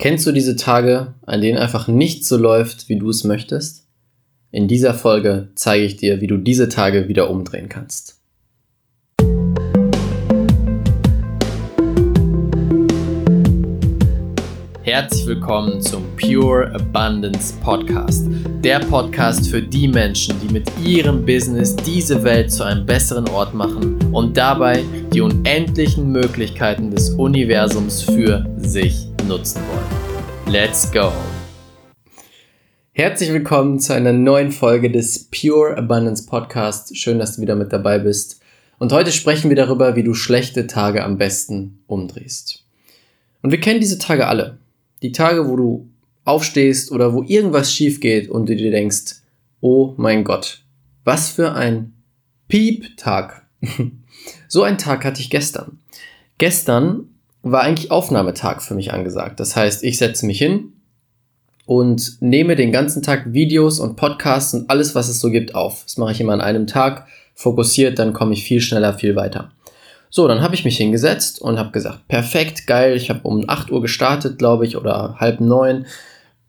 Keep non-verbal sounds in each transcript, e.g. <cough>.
Kennst du diese Tage, an denen einfach nichts so läuft, wie du es möchtest? In dieser Folge zeige ich dir, wie du diese Tage wieder umdrehen kannst. Herzlich willkommen zum Pure Abundance Podcast. Der Podcast für die Menschen, die mit ihrem Business diese Welt zu einem besseren Ort machen und dabei die unendlichen Möglichkeiten des Universums für sich nutzen wollen. Let's go! Herzlich willkommen zu einer neuen Folge des Pure Abundance Podcast. Schön, dass du wieder mit dabei bist. Und heute sprechen wir darüber, wie du schlechte Tage am besten umdrehst. Und wir kennen diese Tage alle. Die Tage, wo du aufstehst oder wo irgendwas schief geht und du dir denkst, oh mein Gott, was für ein Piep-Tag. <laughs> so einen Tag hatte ich gestern. Gestern war eigentlich Aufnahmetag für mich angesagt. Das heißt, ich setze mich hin und nehme den ganzen Tag Videos und Podcasts und alles, was es so gibt, auf. Das mache ich immer an einem Tag, fokussiert, dann komme ich viel schneller, viel weiter. So, dann habe ich mich hingesetzt und habe gesagt, perfekt, geil, ich habe um 8 Uhr gestartet, glaube ich, oder halb neun.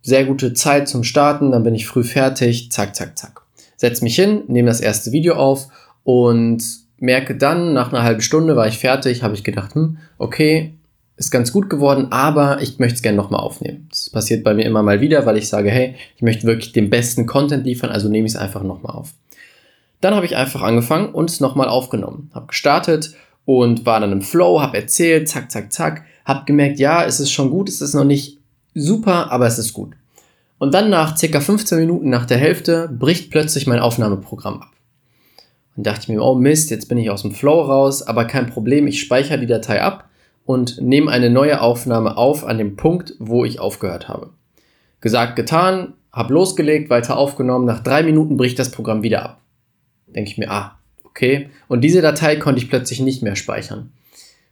Sehr gute Zeit zum Starten, dann bin ich früh fertig, zack, zack, zack. Setz mich hin, nehme das erste Video auf und merke dann, nach einer halben Stunde war ich fertig, habe ich gedacht, hm, okay, ist ganz gut geworden, aber ich möchte es gerne nochmal aufnehmen. Das passiert bei mir immer mal wieder, weil ich sage, hey, ich möchte wirklich den besten Content liefern, also nehme ich es einfach nochmal auf. Dann habe ich einfach angefangen und es nochmal aufgenommen. Habe gestartet und war dann im Flow, habe erzählt, zack, zack, zack, habe gemerkt, ja, es ist schon gut, es ist noch nicht super, aber es ist gut. Und dann nach circa 15 Minuten nach der Hälfte bricht plötzlich mein Aufnahmeprogramm ab. Und dachte ich mir, oh Mist, jetzt bin ich aus dem Flow raus, aber kein Problem, ich speichere die Datei ab und nehme eine neue Aufnahme auf an dem Punkt, wo ich aufgehört habe. Gesagt, getan, habe losgelegt, weiter aufgenommen, nach drei Minuten bricht das Programm wieder ab. Denke ich mir, ah, Okay, und diese Datei konnte ich plötzlich nicht mehr speichern.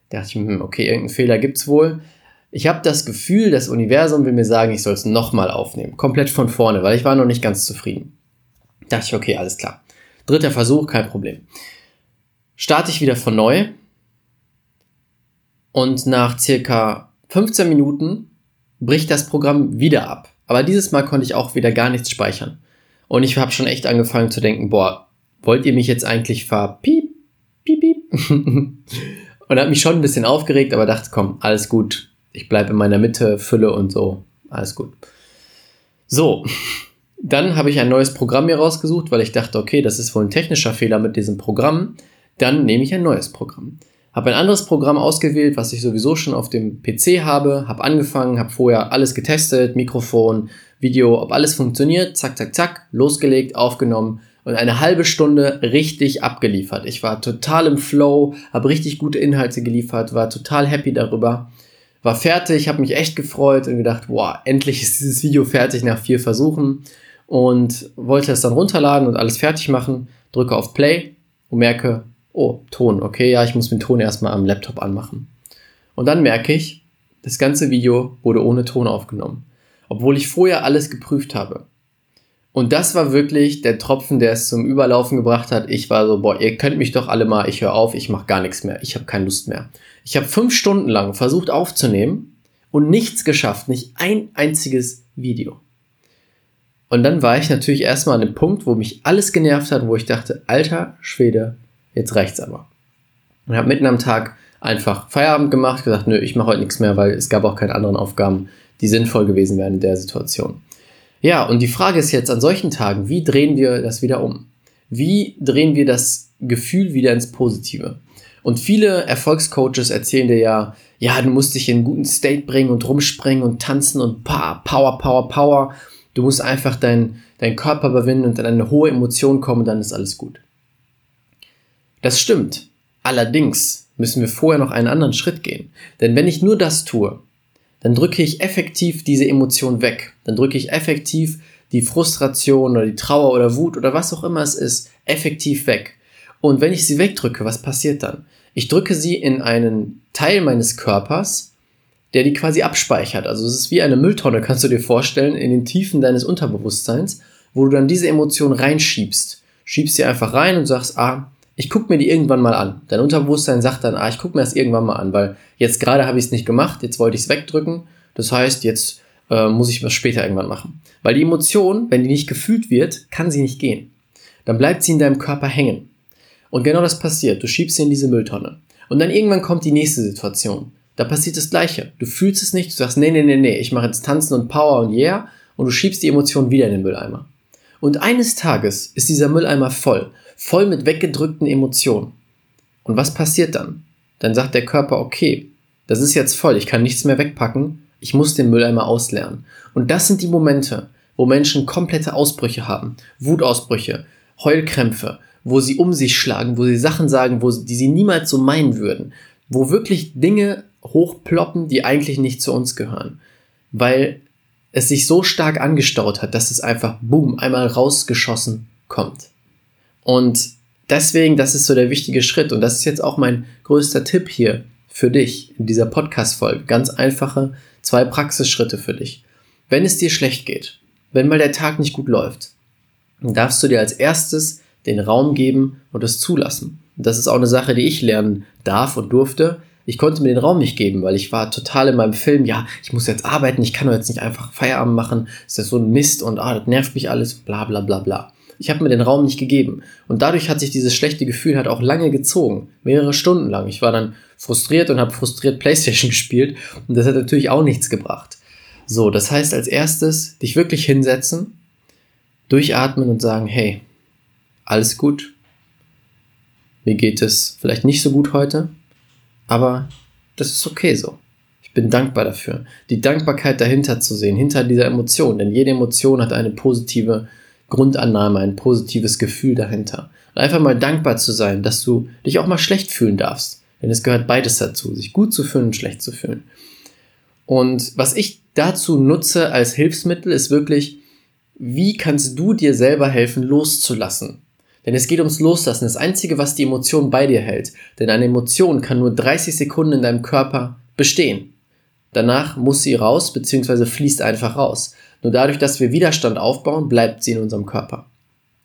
Da dachte ich, hm, okay, irgendeinen Fehler gibt's wohl. Ich habe das Gefühl, das Universum will mir sagen, ich soll es nochmal aufnehmen. Komplett von vorne, weil ich war noch nicht ganz zufrieden. Da dachte ich, okay, alles klar. Dritter Versuch, kein Problem. Starte ich wieder von neu. Und nach circa 15 Minuten bricht das Programm wieder ab. Aber dieses Mal konnte ich auch wieder gar nichts speichern. Und ich habe schon echt angefangen zu denken, boah, wollt ihr mich jetzt eigentlich verpiep, piep, piep? <laughs> und hat mich schon ein bisschen aufgeregt, aber dachte, komm, alles gut. Ich bleibe in meiner Mitte, Fülle und so. Alles gut. So, <laughs> dann habe ich ein neues Programm mir rausgesucht, weil ich dachte, okay, das ist wohl ein technischer Fehler mit diesem Programm. Dann nehme ich ein neues Programm. Habe ein anderes Programm ausgewählt, was ich sowieso schon auf dem PC habe, habe angefangen, habe vorher alles getestet, Mikrofon, Video, ob alles funktioniert, zack, zack, zack, losgelegt, aufgenommen und eine halbe Stunde richtig abgeliefert. Ich war total im Flow, habe richtig gute Inhalte geliefert, war total happy darüber. War fertig, habe mich echt gefreut und gedacht, wow, endlich ist dieses Video fertig nach vier Versuchen. Und wollte es dann runterladen und alles fertig machen, drücke auf Play und merke, oh, Ton, okay, ja, ich muss den Ton erstmal am Laptop anmachen. Und dann merke ich, das ganze Video wurde ohne Ton aufgenommen, obwohl ich vorher alles geprüft habe. Und das war wirklich der Tropfen, der es zum Überlaufen gebracht hat. Ich war so, boah, ihr könnt mich doch alle mal, ich höre auf, ich mache gar nichts mehr, ich habe keine Lust mehr. Ich habe fünf Stunden lang versucht aufzunehmen und nichts geschafft, nicht ein einziges Video. Und dann war ich natürlich erstmal an dem Punkt, wo mich alles genervt hat, wo ich dachte, alter Schwede, jetzt reicht's aber. Und habe mitten am Tag einfach Feierabend gemacht, gesagt, nö, ich mache heute nichts mehr, weil es gab auch keine anderen Aufgaben, die sinnvoll gewesen wären in der Situation. Ja, und die Frage ist jetzt an solchen Tagen, wie drehen wir das wieder um? Wie drehen wir das Gefühl wieder ins Positive? Und viele Erfolgscoaches erzählen dir ja, ja, du musst dich in einen guten State bringen und rumspringen und tanzen und Power, Power, Power. Du musst einfach deinen dein Körper überwinden und dann eine hohe Emotion kommen und dann ist alles gut. Das stimmt. Allerdings müssen wir vorher noch einen anderen Schritt gehen. Denn wenn ich nur das tue, dann drücke ich effektiv diese Emotion weg. Dann drücke ich effektiv die Frustration oder die Trauer oder Wut oder was auch immer es ist, effektiv weg. Und wenn ich sie wegdrücke, was passiert dann? Ich drücke sie in einen Teil meines Körpers, der die quasi abspeichert. Also es ist wie eine Mülltonne, kannst du dir vorstellen, in den Tiefen deines Unterbewusstseins, wo du dann diese Emotion reinschiebst. Schiebst sie einfach rein und sagst, ah, ich gucke mir die irgendwann mal an. Dein Unterbewusstsein sagt dann, ah, ich gucke mir das irgendwann mal an, weil jetzt gerade habe ich es nicht gemacht, jetzt wollte ich es wegdrücken Das heißt, jetzt äh, muss ich was später irgendwann machen. Weil die Emotion, wenn die nicht gefühlt wird, kann sie nicht gehen. Dann bleibt sie in deinem Körper hängen. Und genau das passiert. Du schiebst sie in diese Mülltonne. Und dann irgendwann kommt die nächste Situation. Da passiert das Gleiche. Du fühlst es nicht, du sagst, nee, nee, nee, nee, ich mache jetzt Tanzen und Power und Yeah und du schiebst die Emotion wieder in den Mülleimer. Und eines Tages ist dieser Mülleimer voll, voll mit weggedrückten Emotionen. Und was passiert dann? Dann sagt der Körper, okay, das ist jetzt voll, ich kann nichts mehr wegpacken, ich muss den Mülleimer ausleeren. Und das sind die Momente, wo Menschen komplette Ausbrüche haben, Wutausbrüche, Heulkrämpfe, wo sie um sich schlagen, wo sie Sachen sagen, wo, die sie niemals so meinen würden, wo wirklich Dinge hochploppen, die eigentlich nicht zu uns gehören. Weil es sich so stark angestaut hat, dass es einfach, boom, einmal rausgeschossen kommt. Und deswegen, das ist so der wichtige Schritt. Und das ist jetzt auch mein größter Tipp hier für dich in dieser Podcast-Folge. Ganz einfache zwei Praxisschritte für dich. Wenn es dir schlecht geht, wenn mal der Tag nicht gut läuft, dann darfst du dir als erstes den Raum geben und es zulassen. Und das ist auch eine Sache, die ich lernen darf und durfte. Ich konnte mir den Raum nicht geben, weil ich war total in meinem Film, ja, ich muss jetzt arbeiten, ich kann doch jetzt nicht einfach Feierabend machen, ist das so ein Mist und ah, das nervt mich alles, bla bla bla bla. Ich habe mir den Raum nicht gegeben. Und dadurch hat sich dieses schlechte Gefühl halt auch lange gezogen. Mehrere Stunden lang. Ich war dann frustriert und habe frustriert Playstation <laughs> gespielt. Und das hat natürlich auch nichts gebracht. So, das heißt als erstes, dich wirklich hinsetzen, durchatmen und sagen, hey, alles gut. Mir geht es vielleicht nicht so gut heute, aber das ist okay so. Ich bin dankbar dafür. Die Dankbarkeit dahinter zu sehen, hinter dieser Emotion, denn jede Emotion hat eine positive Grundannahme, ein positives Gefühl dahinter. Und einfach mal dankbar zu sein, dass du dich auch mal schlecht fühlen darfst. Denn es gehört beides dazu, sich gut zu fühlen und schlecht zu fühlen. Und was ich dazu nutze als Hilfsmittel, ist wirklich, wie kannst du dir selber helfen, loszulassen? Denn es geht ums Loslassen, das Einzige, was die Emotion bei dir hält. Denn eine Emotion kann nur 30 Sekunden in deinem Körper bestehen. Danach muss sie raus, beziehungsweise fließt einfach raus. Nur dadurch, dass wir Widerstand aufbauen, bleibt sie in unserem Körper.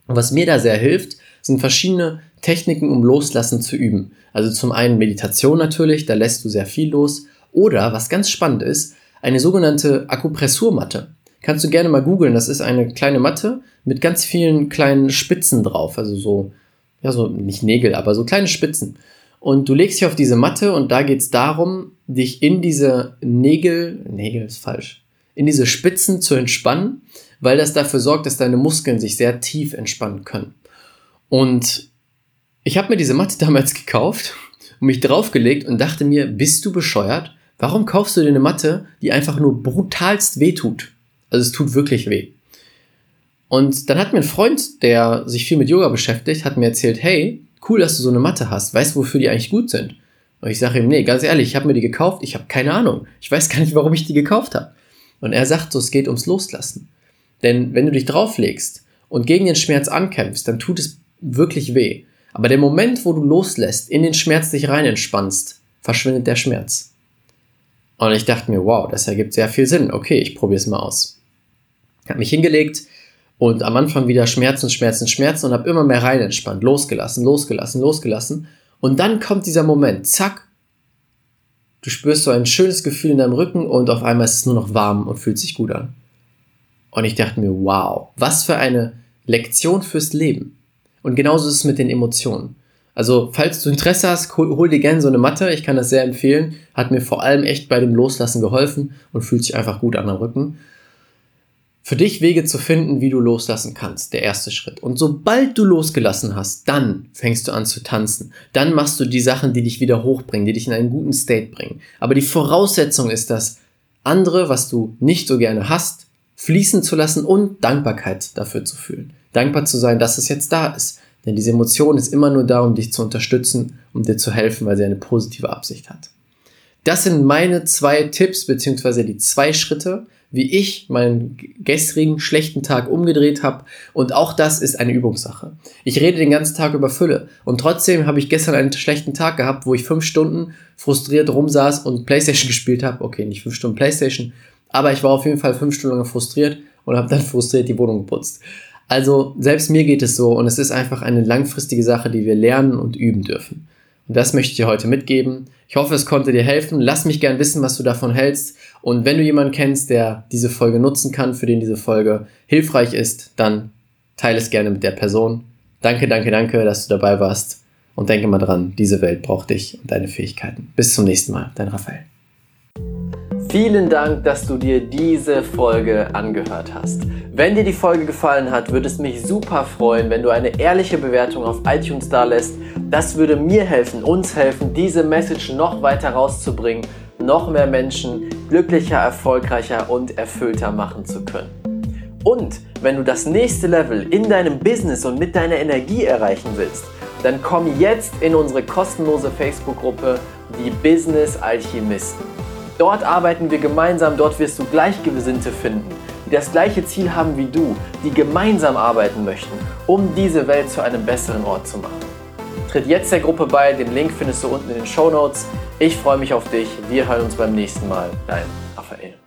Und was mir da sehr hilft, sind verschiedene Techniken, um Loslassen zu üben. Also zum einen Meditation natürlich, da lässt du sehr viel los. Oder, was ganz spannend ist, eine sogenannte Akupressurmatte. Kannst du gerne mal googeln. Das ist eine kleine Matte mit ganz vielen kleinen Spitzen drauf. Also so, ja, so nicht Nägel, aber so kleine Spitzen. Und du legst dich auf diese Matte und da geht es darum, dich in diese Nägel, Nägel ist falsch, in diese Spitzen zu entspannen, weil das dafür sorgt, dass deine Muskeln sich sehr tief entspannen können. Und ich habe mir diese Matte <laughs> damals gekauft und mich draufgelegt und dachte mir, bist du bescheuert? Warum kaufst du dir eine Matte, die einfach nur brutalst weh tut? Also es tut wirklich weh. Und dann hat mir ein Freund, der sich viel mit Yoga beschäftigt, hat mir erzählt, hey, cool, dass du so eine Matte hast. Weißt du, wofür die eigentlich gut sind? Und ich sage ihm, nee, ganz ehrlich, ich habe mir die gekauft, ich habe keine Ahnung. Ich weiß gar nicht, warum ich die gekauft habe. Und er sagt so, es geht ums Loslassen. Denn wenn du dich drauflegst und gegen den Schmerz ankämpfst, dann tut es wirklich weh. Aber der Moment, wo du loslässt, in den Schmerz dich rein entspannst, verschwindet der Schmerz. Und ich dachte mir, wow, das ergibt sehr viel Sinn. Okay, ich probiere es mal aus. Hab mich hingelegt und am Anfang wieder Schmerzen, Schmerzen, Schmerzen und habe immer mehr rein entspannt, losgelassen, losgelassen, losgelassen. Und dann kommt dieser Moment, zack, Du spürst so ein schönes Gefühl in deinem Rücken und auf einmal ist es nur noch warm und fühlt sich gut an. Und ich dachte mir, wow, was für eine Lektion fürs Leben. Und genauso ist es mit den Emotionen. Also, falls du Interesse hast, hol, dir gerne so eine Matte. Ich kann das sehr empfehlen. Hat mir vor allem echt bei dem Loslassen geholfen und fühlt sich einfach gut an am Rücken für dich Wege zu finden, wie du loslassen kannst. Der erste Schritt. Und sobald du losgelassen hast, dann fängst du an zu tanzen. Dann machst du die Sachen, die dich wieder hochbringen, die dich in einen guten State bringen. Aber die Voraussetzung ist das andere, was du nicht so gerne hast, fließen zu lassen und Dankbarkeit dafür zu fühlen. Dankbar zu sein, dass es jetzt da ist. Denn diese Emotion ist immer nur da, um dich zu unterstützen, um dir zu helfen, weil sie eine positive Absicht hat. Das sind meine zwei Tipps, beziehungsweise die zwei Schritte, wie ich meinen gestrigen schlechten Tag umgedreht habe. Und auch das ist eine Übungssache. Ich rede den ganzen Tag über Fülle. Und trotzdem habe ich gestern einen schlechten Tag gehabt, wo ich fünf Stunden frustriert rumsaß und Playstation <laughs> gespielt habe. Okay, nicht fünf Stunden Playstation, aber ich war auf jeden Fall fünf Stunden lang frustriert und habe dann <laughs> frustriert die Wohnung geputzt. Also selbst mir geht es so und es ist einfach eine langfristige Sache, die wir lernen und üben dürfen. Und das möchte ich dir heute mitgeben. Ich hoffe, es konnte dir helfen. Lass mich gern wissen, was du davon hältst. Und wenn du jemanden kennst, der diese Folge nutzen kann, für den diese Folge hilfreich ist, dann teile es gerne mit der Person. Danke, danke, danke, dass du dabei warst. Und denke mal dran, diese Welt braucht dich und deine Fähigkeiten. Bis zum nächsten Mal, dein Raphael. Vielen Dank, dass du dir diese Folge angehört hast. Wenn dir die Folge gefallen hat, würde es mich super freuen, wenn du eine ehrliche Bewertung auf iTunes da lässt. Das würde mir helfen, uns helfen, diese Message noch weiter rauszubringen, noch mehr Menschen glücklicher, erfolgreicher und erfüllter machen zu können. Und wenn du das nächste Level in deinem Business und mit deiner Energie erreichen willst, dann komm jetzt in unsere kostenlose Facebook-Gruppe, die Business Alchemisten. Dort arbeiten wir gemeinsam, dort wirst du Gleichgesinnte finden, die das gleiche Ziel haben wie du, die gemeinsam arbeiten möchten, um diese Welt zu einem besseren Ort zu machen. Tritt jetzt der Gruppe bei, den Link findest du unten in den Show Notes. Ich freue mich auf dich, wir hören uns beim nächsten Mal. Dein Raphael.